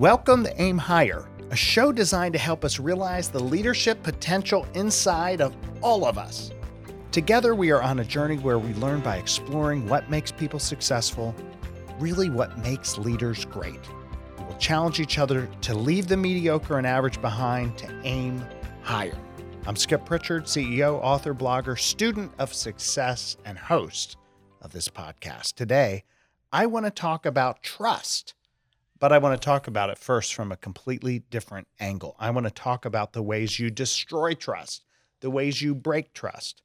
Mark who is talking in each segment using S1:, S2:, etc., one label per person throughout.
S1: Welcome to Aim Higher, a show designed to help us realize the leadership potential inside of all of us. Together, we are on a journey where we learn by exploring what makes people successful, really what makes leaders great. We will challenge each other to leave the mediocre and average behind to aim higher. I'm Skip Prichard, CEO, author, blogger, student of success, and host of this podcast. Today, I want to talk about trust but I want to talk about it first from a completely different angle. I want to talk about the ways you destroy trust, the ways you break trust.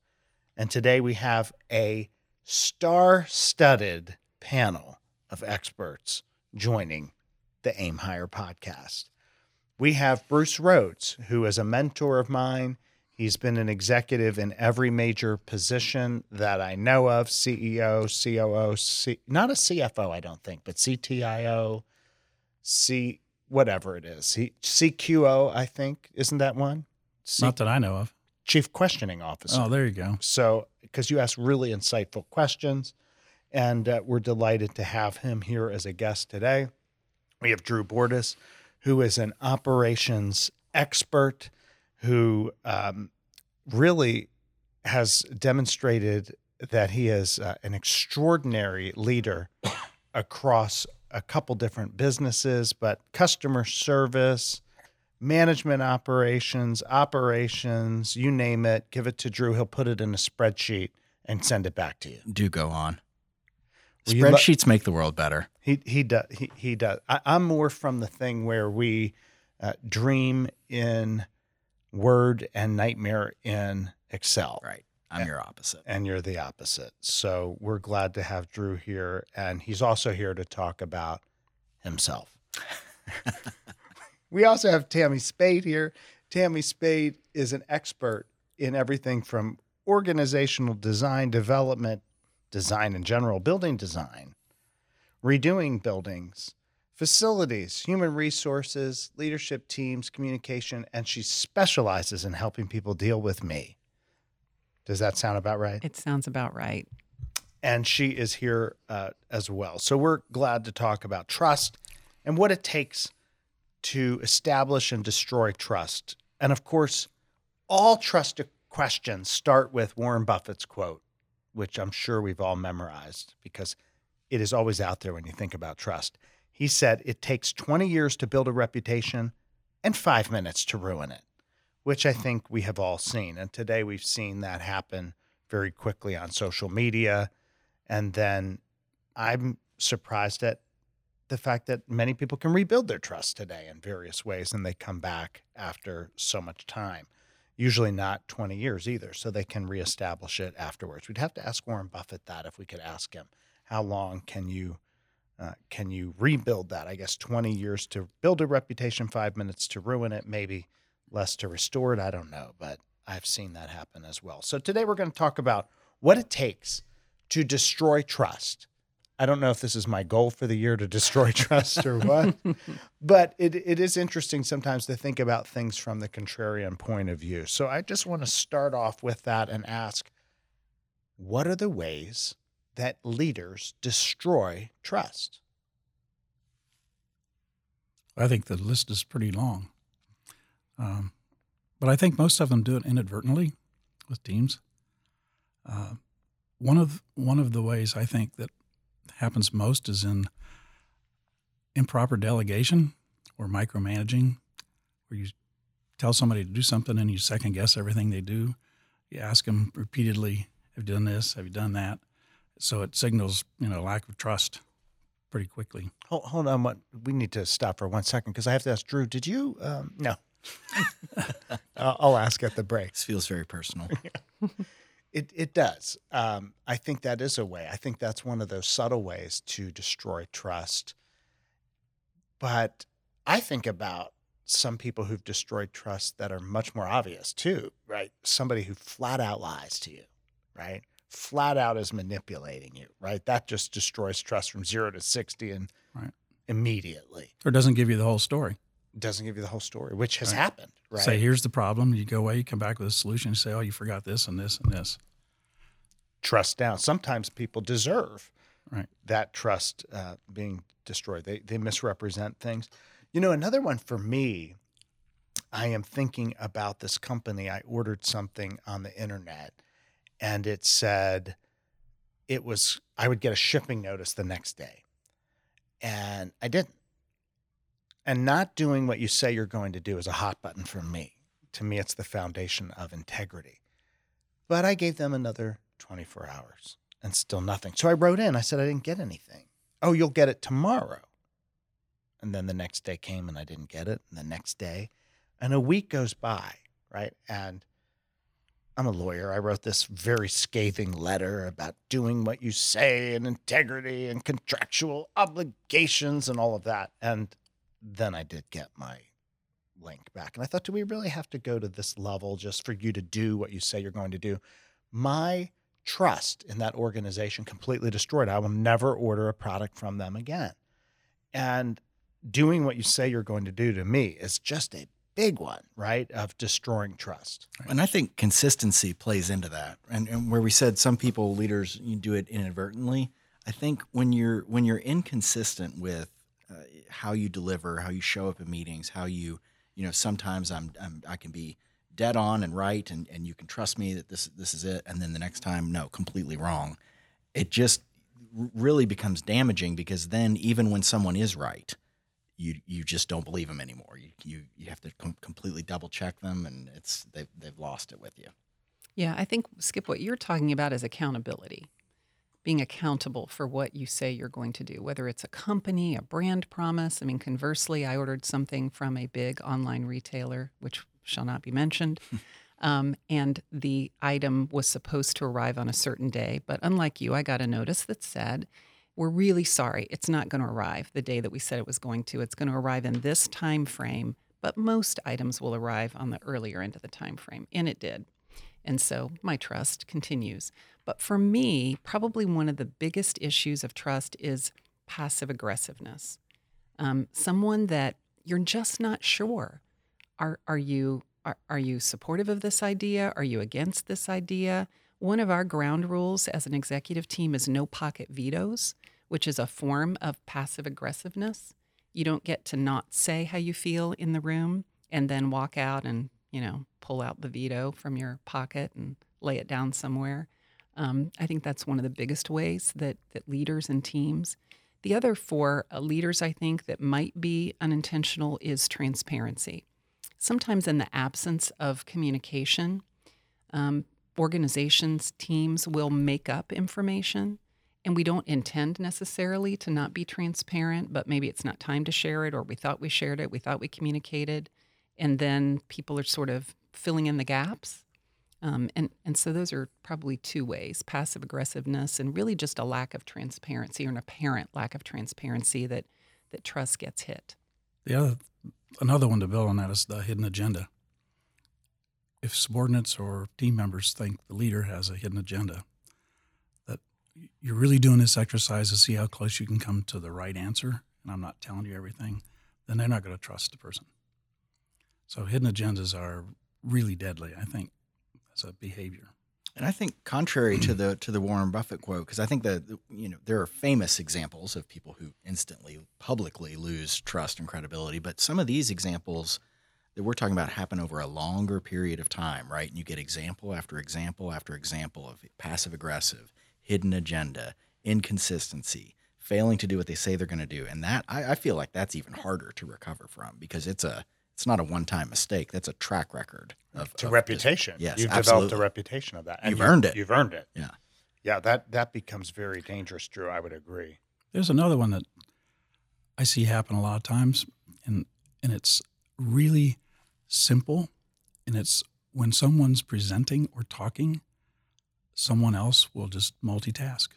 S1: And today we have a star studded panel of experts joining the Aim Higher podcast. We have Bruce Rhodes, who is a mentor of mine. He's been an executive in every major position that I know of CEO, COO, C, not a CFO, I don't think, but CTIO, C whatever it is. C, CQO, I think, isn't that one?
S2: C, Not that I know of.
S1: Chief Questioning Officer.
S2: Oh, there you go.
S1: So, because you ask really insightful questions, and uh, we're delighted to have him here as a guest today. We have Drew Bordas, who is an operations expert who um, really has demonstrated that he is uh, an extraordinary leader across a couple different businesses, but customer service, management operations, operations, you name it, give it to Drew. He'll put it in a spreadsheet and send it back to you.
S3: Do go on. Well, Spreadsheets lo- make the world better.
S1: He he does he, he does. I, am more from the thing where we uh, dream in Word and nightmare in Excel.
S3: Right. I'm your opposite.
S1: And you're the opposite. So we're glad to have Drew here. And he's also here to talk about himself. we also have Tammy Spade here. Tammy Spade is an expert in everything from organizational design, development, design in general, building design, redoing buildings, facilities, human resources, leadership teams, communication, and she specializes in helping people deal with me. Does that sound about right?
S4: It sounds about right.
S1: And she is here uh, as well. So we're glad to talk about trust and what it takes to establish and destroy trust. And of course, all trust questions start with Warren Buffett's quote, which I'm sure we've all memorized because it is always out there when you think about trust. He said, It takes 20 years to build a reputation and five minutes to ruin it which I think we have all seen. And today we've seen that happen very quickly on social media. And then I'm surprised at the fact that many people can rebuild their trust today in various ways and they come back after so much time. Usually not 20 years either, so they can reestablish it afterwards. We'd have to ask Warren Buffett that if we could ask him, how long can you uh, can you rebuild that? I guess 20 years to build a reputation, five minutes to ruin it, maybe less to restore it. I don't know, but I've seen that happen as well. So today we're going to talk about what it takes to destroy trust. I don't know if this is my goal for the year to destroy trust or what, but it, it is interesting sometimes to think about things from the contrarian point of view. So I just want to start off with that and ask what are the ways that leaders destroy trust?
S2: I think the list is pretty long. Um, but I think most of them do it inadvertently with teams. Uh, one of one of the ways I think that happens most is in improper delegation or micromanaging, where you tell somebody to do something and you second guess everything they do. You ask them repeatedly, "Have you done this? Have you done that?" So it signals you know lack of trust pretty quickly.
S1: Hold, hold on, what we need to stop for one second because I have to ask Drew. Did you? Um, no, I'll ask at the break.
S3: This feels very personal.
S1: it it does. Um, I think that is a way. I think that's one of those subtle ways to destroy trust. But I think about some people who've destroyed trust that are much more obvious too, right? Somebody who flat out lies to you, right? Flat out is manipulating you, right? That just destroys trust from zero to sixty and right. immediately.
S2: Or doesn't give you the whole story
S1: doesn't give you the whole story, which has right. happened. Right.
S2: Say, here's the problem. You go away, you come back with a solution. You say, oh, you forgot this and this and this.
S1: Trust down. Sometimes people deserve right. that trust uh, being destroyed. They they misrepresent things. You know, another one for me, I am thinking about this company. I ordered something on the internet and it said it was, I would get a shipping notice the next day. And I didn't. And not doing what you say you're going to do is a hot button for me. To me, it's the foundation of integrity. But I gave them another 24 hours and still nothing. So I wrote in, I said, I didn't get anything. Oh, you'll get it tomorrow. And then the next day came and I didn't get it. And the next day, and a week goes by, right? And I'm a lawyer. I wrote this very scathing letter about doing what you say and integrity and contractual obligations and all of that. And then I did get my link back. And I thought, do we really have to go to this level just for you to do what you say you're going to do? My trust in that organization completely destroyed. I will never order a product from them again. And doing what you say you're going to do to me is just a big one, right? Of destroying trust.
S3: And I think consistency plays into that. And, and where we said some people, leaders, you do it inadvertently. I think when you're when you're inconsistent with uh, how you deliver, how you show up in meetings, how you, you know, sometimes I'm, I'm I can be dead on and right, and, and you can trust me that this this is it, and then the next time, no, completely wrong. It just really becomes damaging because then even when someone is right, you you just don't believe them anymore. You you, you have to com- completely double check them, and it's they've they've lost it with you.
S4: Yeah, I think Skip, what you're talking about is accountability, being accountable for what you say you're going to do, whether it's a company, a brand promise. I mean, conversely, I ordered something from a big online retailer, which shall not be mentioned. Um, and the item was supposed to arrive on a certain day. But unlike you, I got a notice that said we're really sorry. It's not going to arrive the day that we said it was going to. It's going to arrive in this time frame, but most items will arrive on the earlier end of the time frame, and it did. And so my trust continues. But for me, probably one of the biggest issues of trust is passive aggressiveness. Um, someone that you're just not sure. Are are you are, are you supportive of this idea? Are you against this idea? One of our ground rules as an executive team is no pocket vetoes, which is a form of passive aggressiveness. You don't get to not say how you feel in the room and then walk out and, you know, pull out the veto from your pocket and lay it down somewhere. Um, I think that's one of the biggest ways that, that leaders and teams. The other for uh, leaders, I think, that might be unintentional is transparency. Sometimes, in the absence of communication, um, organizations, teams will make up information and we don't intend necessarily to not be transparent, but maybe it's not time to share it, or we thought we shared it, we thought we communicated, and then people are sort of filling in the gaps. Um, and and so those are probably two ways: passive aggressiveness, and really just a lack of transparency or an apparent lack of transparency that that trust gets hit.
S2: The other another one to build on that is the hidden agenda if subordinates or team members think the leader has a hidden agenda, that you're really doing this exercise to see how close you can come to the right answer, and I'm not telling you everything, then they're not going to trust the person. So hidden agendas are really deadly, I think, as a behavior.
S3: And I think contrary to the to the Warren Buffett quote, because I think that you know there are famous examples of people who instantly publicly lose trust and credibility, but some of these examples that we're talking about happen over a longer period of time, right? And you get example after example after example of passive aggressive, hidden agenda, inconsistency, failing to do what they say they're going to do, and that I, I, feel like that's even harder to recover from because it's a it's not a one time mistake. That's a track record of
S1: it's a of reputation.
S3: Just, yes,
S1: you've
S3: absolutely.
S1: developed a reputation of that.
S3: And you've, you've earned it.
S1: You've earned it.
S3: Yeah,
S1: yeah. That that becomes very dangerous, Drew. I would agree.
S2: There's another one that I see happen a lot of times, and and it's really simple, and it's when someone's presenting or talking, someone else will just multitask.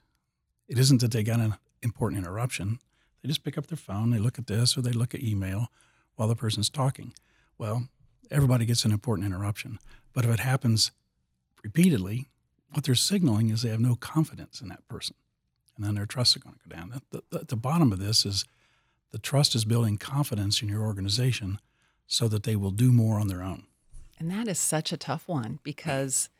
S2: It isn't that they got an important interruption. They just pick up their phone, they look at this, or they look at email while the person's talking. Well, everybody gets an important interruption. But if it happens repeatedly, what they're signaling is they have no confidence in that person. And then their trust is going to go down. The, the, the bottom of this is the trust is building confidence in your organization so that they will do more on their own.
S4: And that is such a tough one because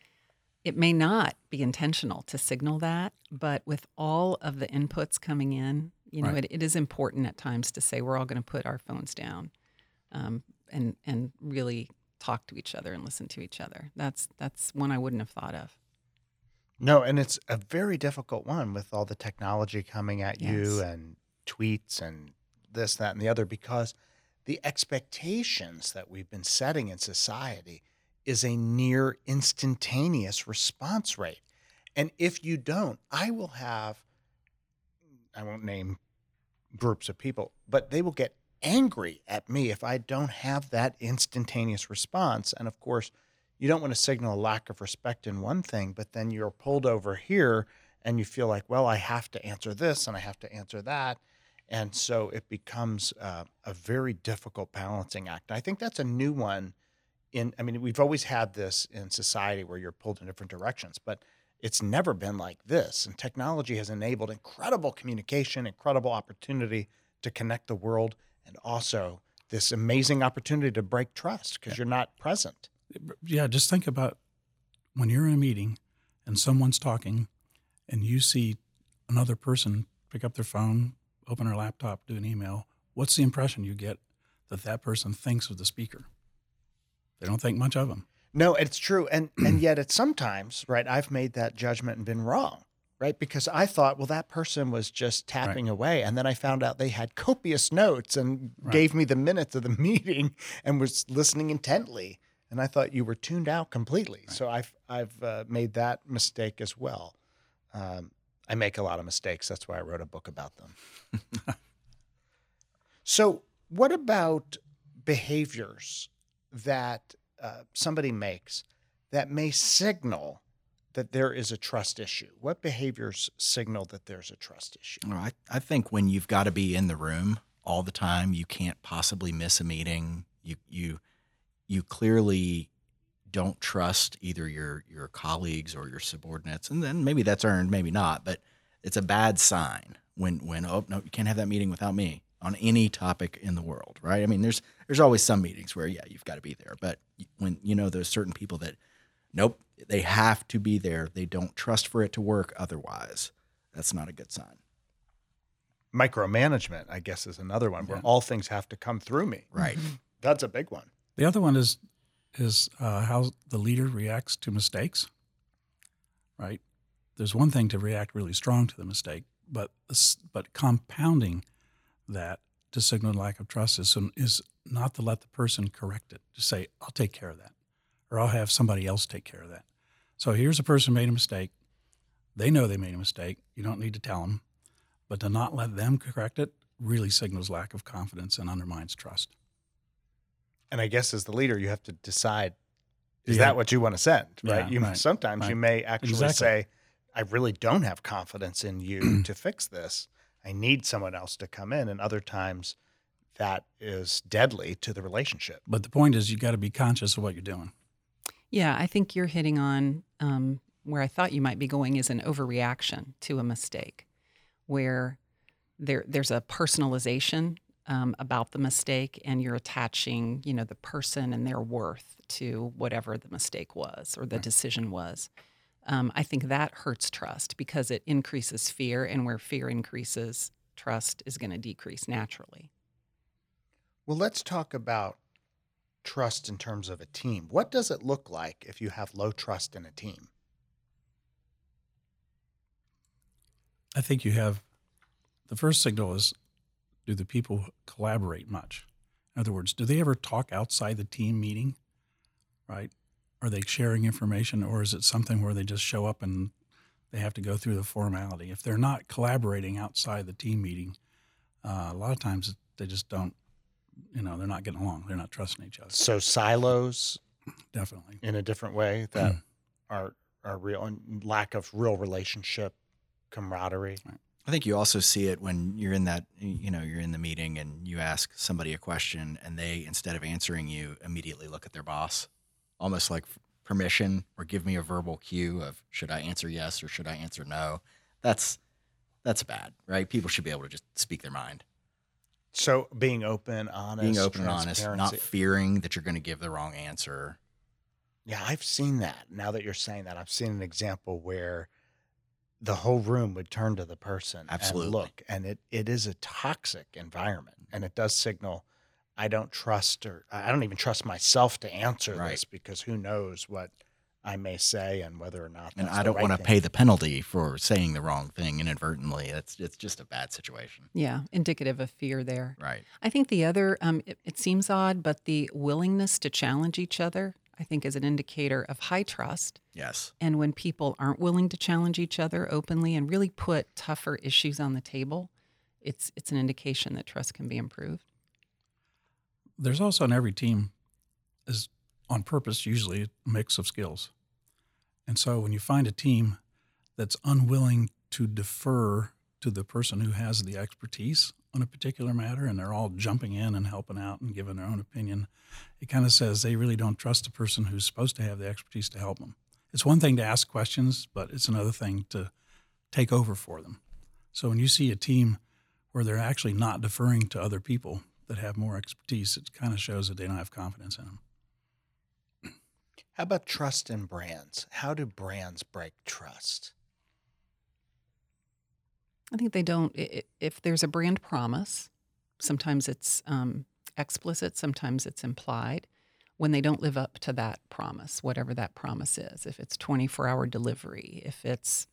S4: it may not be intentional to signal that, but with all of the inputs coming in, you know, right. it, it is important at times to say we're all going to put our phones down. Um, and and really talk to each other and listen to each other. That's that's one I wouldn't have thought of.
S1: No, and it's a very difficult one with all the technology coming at you and tweets and this, that, and the other, because the expectations that we've been setting in society is a near instantaneous response rate. And if you don't, I will have, I won't name groups of people, but they will get angry at me if I don't have that instantaneous response. And of course, you don't want to signal a lack of respect in one thing, but then you're pulled over here and you feel like, well, I have to answer this and I have to answer that. And so it becomes uh, a very difficult balancing act. I think that's a new one. In, I mean, we've always had this in society where you're pulled in different directions, but it's never been like this. And technology has enabled incredible communication, incredible opportunity to connect the world, and also this amazing opportunity to break trust because you're not present.
S2: yeah, just think about when you're in a meeting and someone's talking and you see another person pick up their phone, open their laptop, do an email. What's the impression you get that that person thinks of the speaker? They don't think much of them.
S1: No, it's true. And and yet it's sometimes, right, I've made that judgment and been wrong, right? Because I thought, well, that person was just tapping away. And then I found out they had copious notes and
S2: Right.
S1: gave me the minutes of the meeting and was listening intently. And I thought you were tuned out completely. So I've I've uh, made that mistake as well. Um, I make a lot of mistakes. That's why I wrote a book about them. so, what about behaviors that uh, somebody makes that may signal that there is a trust issue? What behaviors signal that there's a trust issue?
S3: Well, I, I think when you've got to be in the room all the time, you can't possibly miss a meeting. You you you clearly don't trust either your your colleagues or your subordinates, and then maybe that's earned, maybe not, but it's a bad sign when when oh no, you can't have that meeting without me on any topic in the world, right? I mean, there's there's always some meetings where yeah, you've got to be there, but when you know there's certain people that nope, they have to be there. They don't trust for it to work otherwise. That's not a good sign.
S1: Micromanagement, I guess, is another one where all things have to come through me.
S3: Right.
S1: That's a big one.
S2: The other one is is uh, how the leader reacts to mistakes. Right. There's one thing to react really strong to the mistake, but but compounding that to signal lack of trust is is not to let the person correct it. To say, "I'll take care of that," or "I'll have somebody else take care of that." So here's a person made a mistake. They know they made a mistake. You don't need to tell them, but to not let them correct it really signals lack of confidence and undermines trust.
S1: And I guess as the leader, you have to decide is
S2: Yeah.
S1: that what you want to send? Right.
S2: Yeah,
S1: you
S2: right,
S1: sometimes you may actually
S2: Exactly.
S1: say, I really don't have confidence in you to fix this. I need someone else to come in. And other times that is deadly to the relationship.
S2: But the point is, you got to be conscious of what you're doing.
S4: Yeah, I think you're hitting on um, where I thought you might be going is an overreaction to a mistake, where there there's a personalization um, about the mistake, and you're attaching, you know, the person and their worth to whatever the mistake was or the
S2: Right.
S4: decision was. Um, I think that hurts trust because it increases fear, and where fear increases, trust is going to decrease naturally.
S1: Well, let's talk about trust in terms of a team. What does it look like if you have low trust in a team?
S2: I think you have the first signal is do the people collaborate much? In other words, do they ever talk outside the team meeting? Right? Are they sharing information or is it something where they just show up and they have to go through the formality? If they're not collaborating outside the team meeting, uh, a lot of times they just don't, you know, they're not getting along. They're not trusting each other.
S1: So silos
S2: Definitely.
S1: in a different way that mm. are are real and lack of real relationship camaraderie.
S3: I think you also see it when you're in that, you know, you're in the meeting and you ask somebody a question and they, instead of answering you, immediately look at their boss, almost like permission or give me a verbal cue of should I answer yes or should I answer no. That's that's bad, right? People should be able to just speak their mind,
S1: So being open, honest,
S3: being open and honest, not fearing that you're going to give the wrong answer.
S1: Yeah, I've seen that. Now that you're saying that, I've seen an example where the whole room would turn to the person
S3: Absolutely.
S1: and look, and it, it is a toxic environment, and it does signal I don't trust or I don't even trust myself to answer
S3: Right.
S1: this because who knows what I may say and whether or not.
S3: And I don't
S1: right
S3: want to pay the penalty for saying the wrong thing inadvertently. It's it's just a bad situation.
S4: Yeah, indicative of fear there.
S3: Right.
S4: I think the other, um, it, it seems odd, but the willingness to challenge each other, I think, is an indicator of high trust.
S3: Yes.
S4: And when people aren't willing to challenge each other openly and really put tougher issues on the table, it's it's an indication that trust can be improved.
S2: There's also in every team is on purpose usually a mix of skills. And so when you find a team that's unwilling to defer to the person who has the expertise on a particular matter and they're all jumping in and helping out and giving their own opinion, it kind of says they really don't trust the person who's supposed to have the expertise to help them. It's one thing to ask questions, but it's another thing to take over for them. So when you see a team where they're actually not deferring to other people that have more expertise, it kind of shows that they don't have confidence in them.
S1: How about trust in brands? How do brands break trust?
S4: I think they don't. If there's a brand promise, sometimes it's um, explicit, sometimes it's implied. When they don't live up to that promise, whatever that promise is, if it's 24 hour delivery, if it's,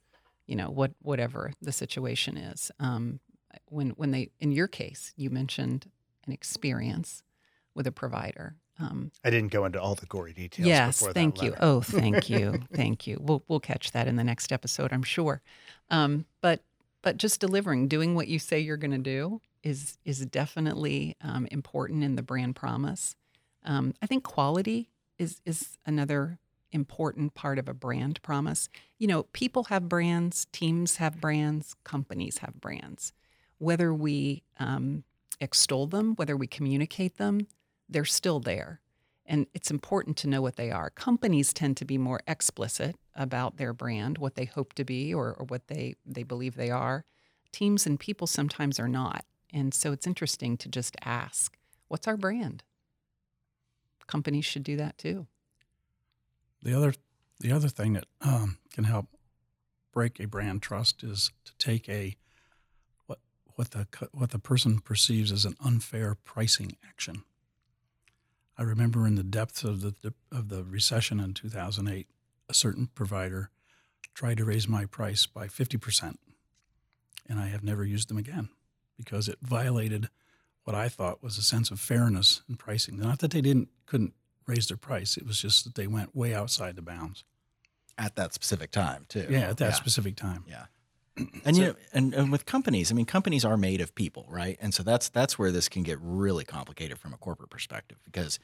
S4: you know, what whatever the situation is, um, when when they, in your case, you mentioned an experience with a provider. Um,
S1: I didn't go into all the gory details.
S4: Yes, thank you. Oh, thank you, thank you. We'll we'll catch that in the next episode, I'm sure. Um, but but just delivering, doing what you say you're going to do is is definitely um, important in the brand promise. Um, I think quality is is another important part of a brand promise. You know, people have brands, teams have brands, companies have brands. Whether we um, extol them, whether we communicate them, they're still there. And it's important to know what they are. Companies tend to be more explicit about their brand, what they hope to be or, or what they, they believe they are. Teams and people sometimes are not. And so it's interesting to just ask, what's our brand? Companies should do that too.
S2: The other, the other thing that um, can help break a brand trust is to take a what what the what the person perceives as an unfair pricing action. I remember in the depths of the of the recession in 2008, a certain provider tried to raise my price by 50%, and I have never used them again because it violated what I thought was a sense of fairness in pricing. Not that they didn't couldn't raise their price; it was just that they went way outside the bounds.
S3: At that specific time too.
S2: Yeah, at that
S3: Yeah.
S2: specific time.
S3: Yeah. And you know, and, and with companies, I mean, companies are made of people, right? And so that's that's where this can get really complicated from a corporate perspective because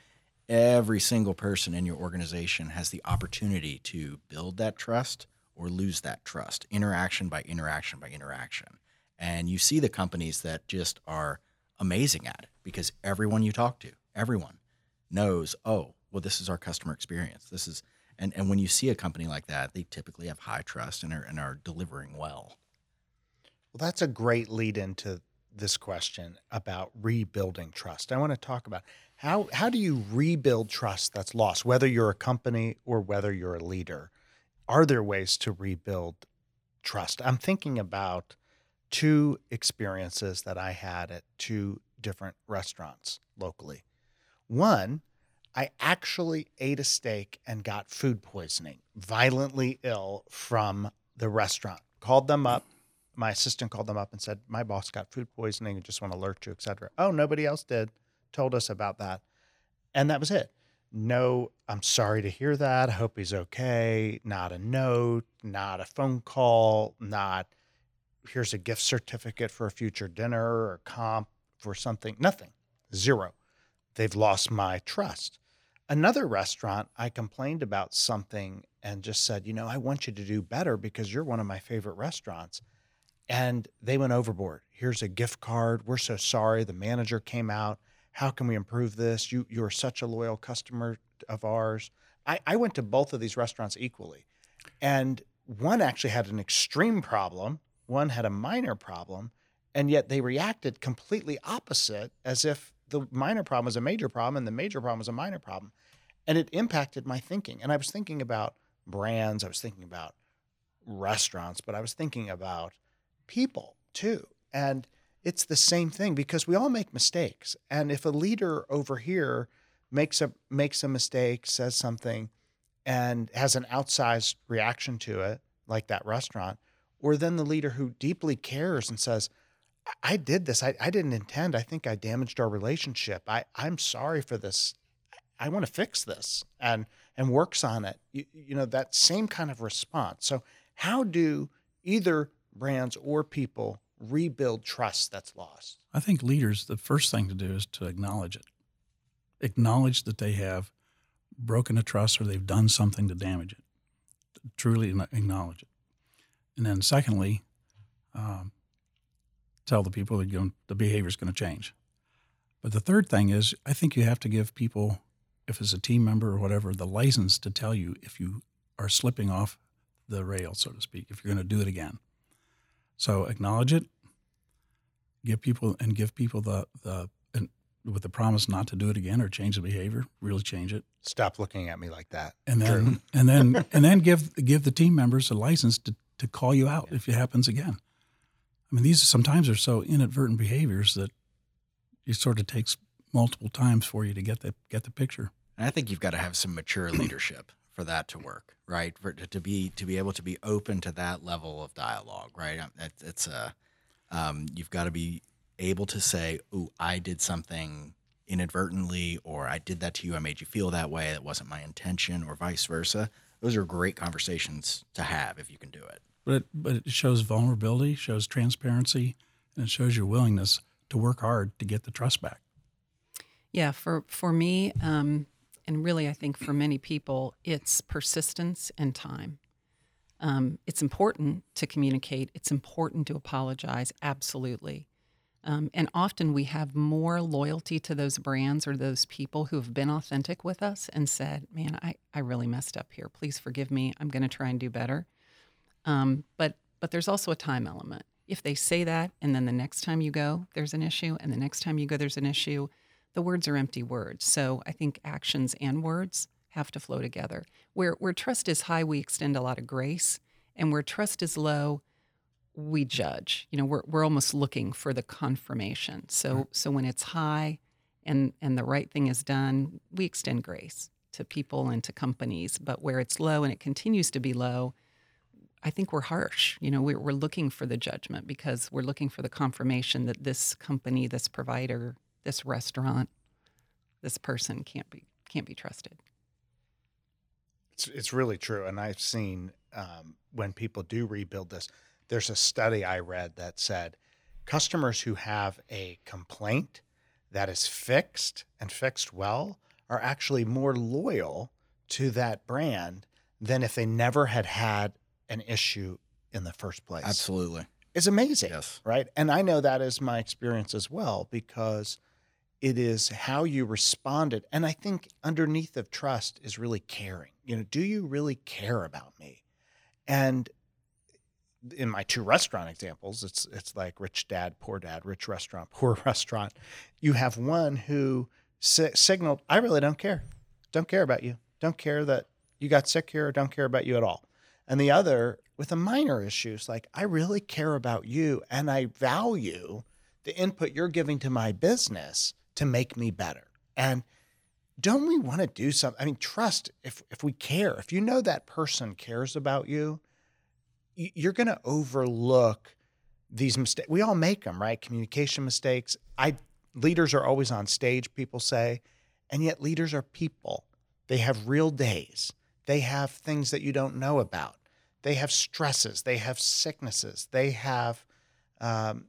S3: every single person in your organization has the opportunity to build that trust or lose that trust, interaction by interaction by interaction. And you see the companies that just are amazing at it because everyone you talk to, everyone knows, oh, well, this is our customer experience. This is and, and when you see a company like that, they typically have high trust and are, and are delivering well.
S1: Well, that's a great lead into this question about rebuilding trust. I want to talk about how how do you rebuild trust that's lost, whether you're a company or whether you're a leader. Are there ways to rebuild trust? I'm thinking about two experiences that I had at two different restaurants locally. One, I actually ate a steak and got food poisoning, violently ill from the restaurant. Called them up. My assistant called them up and said, My boss got food poisoning. I just want to alert you, et cetera. Oh, nobody else did. Told us about that. And that was it. No, I'm sorry to hear that. I hope he's okay. Not a note, not a phone call, not here's a gift certificate for a future dinner or comp for something. Nothing. Zero. They've lost my trust. Another restaurant, I complained about something and just said, you know, I want you to do better because you're one of my favorite restaurants. And they went overboard. Here's a gift card. We're so sorry. The manager came out. How can we improve this? You you're such a loyal customer of ours. I, I went to both of these restaurants equally. And one actually had an extreme problem, one had a minor problem, and yet they reacted completely opposite as if the minor problem was a major problem and the major problem was a minor problem. And it impacted my thinking. And I was thinking about brands, I was thinking about restaurants, but I was thinking about people too. And it's the same thing because we all make mistakes. And if a leader over here makes a makes a mistake, says something, and has an outsized reaction to it, like that restaurant, or then the leader who deeply cares and says, I did this. I, I didn't intend. I think I damaged our relationship. I, I'm sorry for this. I want to fix this and and works on it. You, you know, that same kind of response. So how do either brands or people rebuild trust that's lost?
S2: I think leaders, the first thing to do is to acknowledge it. Acknowledge that they have broken a trust or they've done something to damage it. Truly acknowledge it. And then, secondly, um, tell the people that the behavior is going to change. But the third thing is, I think you have to give people, if it's a team member or whatever, the license to tell you if you are slipping off the rail, so to speak, if you're going to do it again. So acknowledge it, give people and give people the the and with the promise not to do it again or change the behavior, really change it.
S1: Stop looking at me like that.
S2: And then and then and then give give the team members a license to, to call you out if it happens again. I mean, these sometimes are so inadvertent behaviors that it sort of takes multiple times for you to get the get the picture.
S3: And I think you've got to have some mature leadership for that to work, right? For to be to be able to be open to that level of dialogue, right? Um, it's a um, you've got to be able to say, "Oh, I did something inadvertently," or "I did that to you. I made you feel that way. It wasn't my intention," or vice versa. Those are great conversations to have if you can do it.
S2: But it, but it shows vulnerability, shows transparency, and it shows your willingness to work hard to get the trust back.
S4: Yeah, for for me, um, and really, I think for many people, it's persistence and time. Um, it's important to communicate. It's important to apologize. Absolutely. Um, and often we have more loyalty to those brands or those people who have been authentic with us and said, Man, I, I really messed up here. Please forgive me. I'm going to try and do better. Um, but but there's also a time element. If they say that and then the next time you go, there's an issue, and the next time you go, there's an issue, the words are empty words. So I think actions and words have to flow together. Where where trust is high, we extend a lot of grace, and where trust is low, we judge. You know, we're we're almost looking for the confirmation. So right. so when it's high and and the right thing is done, we extend grace to people and to companies. But where it's low and it continues to be low, I think we're harsh. You know, we're, we're looking for the judgment because we're looking for the confirmation that this company, this provider, this restaurant, this person can't be can't be trusted.
S1: It's it's really true, and I've seen um, when people do rebuild this. There's a study I read that said customers who have a complaint that is fixed and fixed well are actually more loyal to that brand than if they never had had an issue in the first place.
S3: Absolutely.
S1: It's amazing.
S3: Yes.
S1: Right. And I know that is my experience as well because it is how you responded. And I think underneath of trust is really caring. You know, do you really care about me? And in my two restaurant examples, it's it's like rich dad, poor dad, rich restaurant, poor restaurant. You have one who si- signaled, "I really don't care, don't care about you, don't care that you got sick here, don't care about you at all." And the other with a minor issues like, "I really care about you, and I value the input you're giving to my business to make me better." And don't we want to do something? I mean, trust if if we care, if you know that person cares about you you're going to overlook these mistakes. We all make them, right? Communication mistakes. I leaders are always on stage, people say, and yet leaders are people. They have real days. They have things that you don't know about. They have stresses. They have sicknesses. They have um,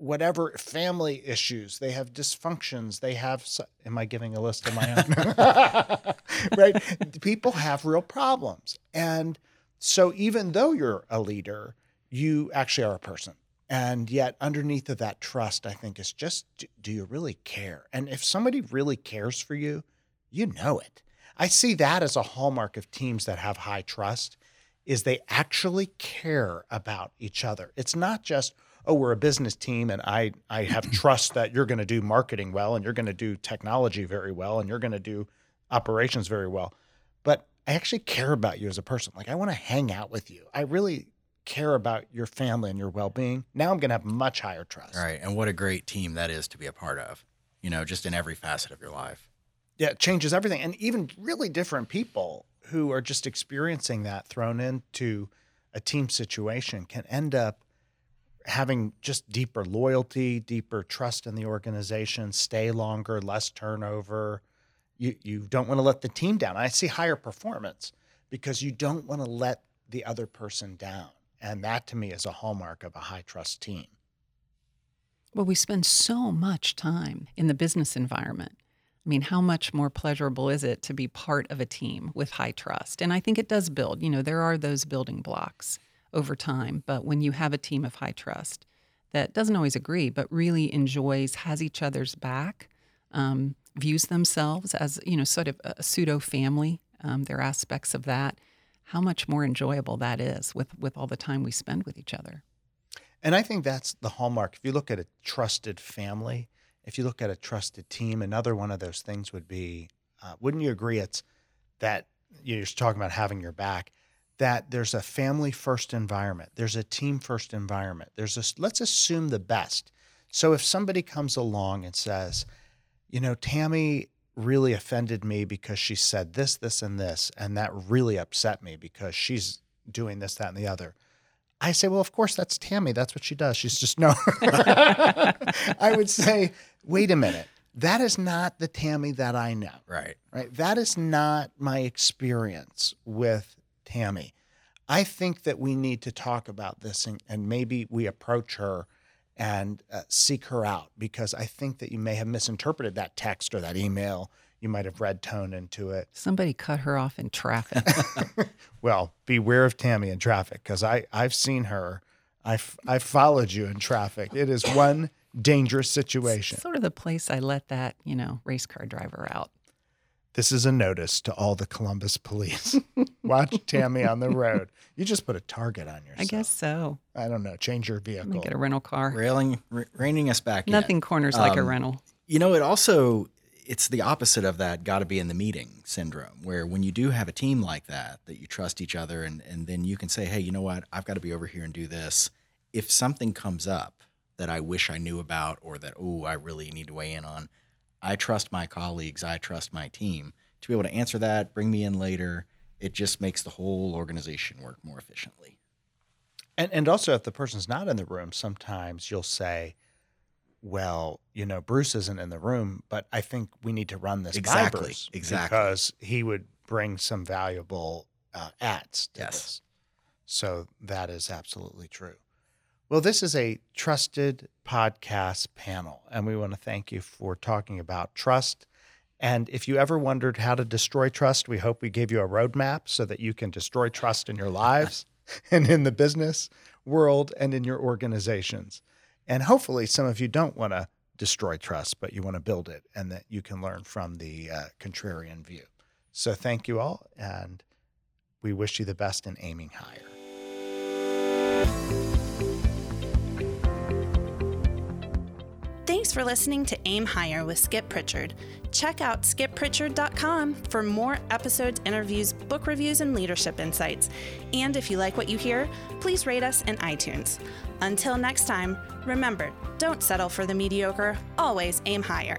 S1: whatever family issues. They have dysfunctions. They have. Am I giving a list of my own? right? People have real problems, and so even though you're a leader, you actually are a person. And yet, underneath of that trust, I think is just do you really care? And if somebody really cares for you, you know it. I see that as a hallmark of teams that have high trust is they actually care about each other. It's not just, oh, we're a business team and I I have trust that you're going to do marketing well and you're going to do technology very well and you're going to do operations very well. But I actually care about you as a person. Like I want to hang out with you. I really care about your family and your well-being, now I'm going to have much higher trust.
S3: All right. And what a great team that is to be a part of, you know, just in every facet of your life.
S1: Yeah, it changes everything. And even really different people who are just experiencing that thrown into a team situation can end up having just deeper loyalty, deeper trust in the organization, stay longer, less turnover. You you don't want to let the team down. I see higher performance because you don't want to let the other person down. And that to me is a hallmark of a high trust team.
S4: Well, we spend so much time in the business environment. I mean, how much more pleasurable is it to be part of a team with high trust? And I think it does build. You know, there are those building blocks over time, but when you have a team of high trust that doesn't always agree, but really enjoys, has each other's back, um, views themselves as, you know, sort of a pseudo family, um, there are aspects of that. How much more enjoyable that is with, with all the time we spend with each other.
S1: And I think that's the hallmark. If you look at a trusted family, if you look at a trusted team, another one of those things would be uh, wouldn't you agree it's that you're talking about having your back that there's a family first environment there's a team first environment there's a let's assume the best so if somebody comes along and says you know tammy really offended me because she said this this and this and that really upset me because she's doing this that and the other I say, well, of course, that's Tammy. That's what she does. She's just no. I would say, wait a minute. That is not the Tammy that I know.
S3: Right.
S1: Right. That is not my experience with Tammy. I think that we need to talk about this and, and maybe we approach her and uh, seek her out because I think that you may have misinterpreted that text or that email. You might have read tone into it.
S4: Somebody cut her off in traffic.
S1: well, beware of Tammy in traffic because I I've seen her. I've I've followed you in traffic. It is one dangerous situation.
S4: sort of the place I let that, you know, race car driver out.
S1: This is a notice to all the Columbus police. Watch Tammy on the road. You just put a target on yourself.
S4: I guess so.
S1: I don't know. Change your vehicle.
S4: Get a rental car.
S3: Railing, r- reining us back in.
S4: Nothing corners like a
S3: Um,
S4: rental.
S3: You know, it also it's the opposite of that got to be in the meeting syndrome, where when you do have a team like that, that you trust each other, and and then you can say, hey, you know what, I've got to be over here and do this. If something comes up that I wish I knew about, or that oh, I really need to weigh in on, I trust my colleagues, I trust my team to be able to answer that, bring me in later. It just makes the whole organization work more efficiently.
S1: And and also if the person's not in the room, sometimes you'll say, Well, you know, Bruce isn't in the room, but I think we need to run this by
S3: Exactly,
S1: Bruce
S3: exactly.
S1: because he would bring some valuable uh, ads to
S3: Yes.
S1: this. So that is absolutely true. Well, this is a trusted podcast panel, and we want to thank you for talking about trust. And if you ever wondered how to destroy trust, we hope we gave you a roadmap so that you can destroy trust in your lives and in the business world and in your organizations. And hopefully, some of you don't want to destroy trust, but you want to build it and that you can learn from the uh, contrarian view. So, thank you all, and we wish you the best in aiming higher.
S5: Thanks for listening to Aim Higher with Skip Prichard. Check out skipprichard.com for more episodes, interviews, book reviews, and leadership insights. And if you like what you hear, please rate us in iTunes. Until next time, remember don't settle for the mediocre, always aim higher.